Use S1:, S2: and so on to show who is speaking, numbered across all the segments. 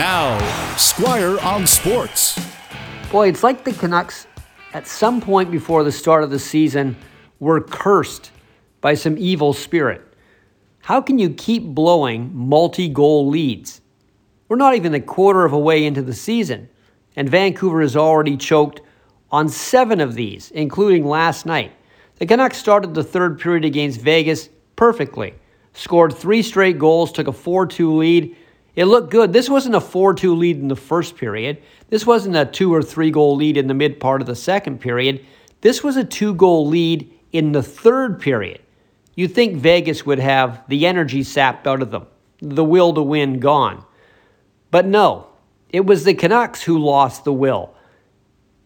S1: Now, Squire on Sports.
S2: Boy, it's like the Canucks at some point before the start of the season were cursed by some evil spirit. How can you keep blowing multi goal leads? We're not even a quarter of a way into the season, and Vancouver has already choked on seven of these, including last night. The Canucks started the third period against Vegas perfectly, scored three straight goals, took a 4 2 lead. It looked good. This wasn't a 4 2 lead in the first period. This wasn't a two or three goal lead in the mid part of the second period. This was a two goal lead in the third period. You'd think Vegas would have the energy sapped out of them, the will to win gone. But no, it was the Canucks who lost the will.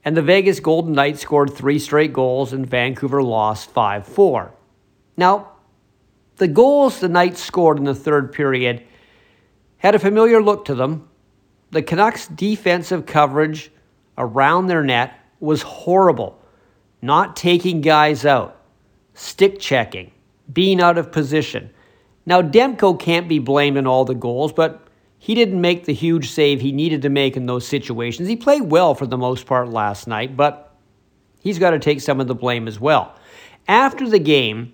S2: And the Vegas Golden Knights scored three straight goals, and Vancouver lost 5 4. Now, the goals the Knights scored in the third period had a familiar look to them. The Canucks' defensive coverage around their net was horrible. Not taking guys out, stick checking, being out of position. Now, Demko can't be blamed in all the goals, but he didn't make the huge save he needed to make in those situations. He played well for the most part last night, but he's got to take some of the blame as well. After the game,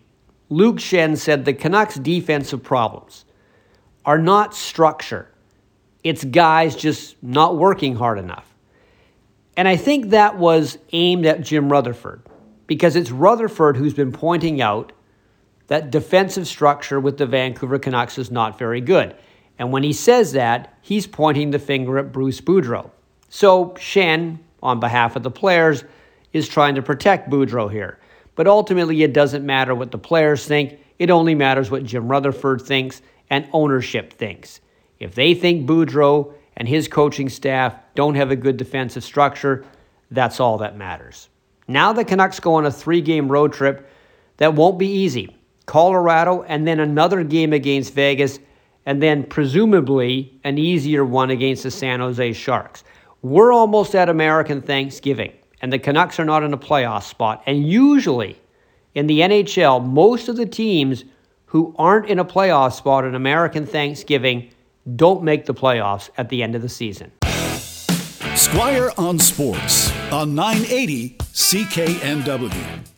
S2: Luke Schenn said the Canucks' defensive problems are not structure, it's guys just not working hard enough. And I think that was aimed at Jim Rutherford because it's Rutherford who's been pointing out that defensive structure with the Vancouver Canucks is not very good. And when he says that, he's pointing the finger at Bruce Boudreau. So Schenn, on behalf of the players, is trying to protect Boudreau here. But ultimately, it doesn't matter what the players think. It only matters what Jim Rutherford thinks and ownership thinks. If they think Boudreau and his coaching staff don't have a good defensive structure, that's all that matters. Now the Canucks go on a three game road trip that won't be easy. Colorado, and then another game against Vegas, and then presumably an easier one against the San Jose Sharks. We're almost at American Thanksgiving and the Canucks are not in a playoff spot. And usually in the NHL, most of the teams who aren't in a playoff spot in American Thanksgiving don't make the playoffs at the end of the season.
S1: Squire on Sports on 980 CKNW.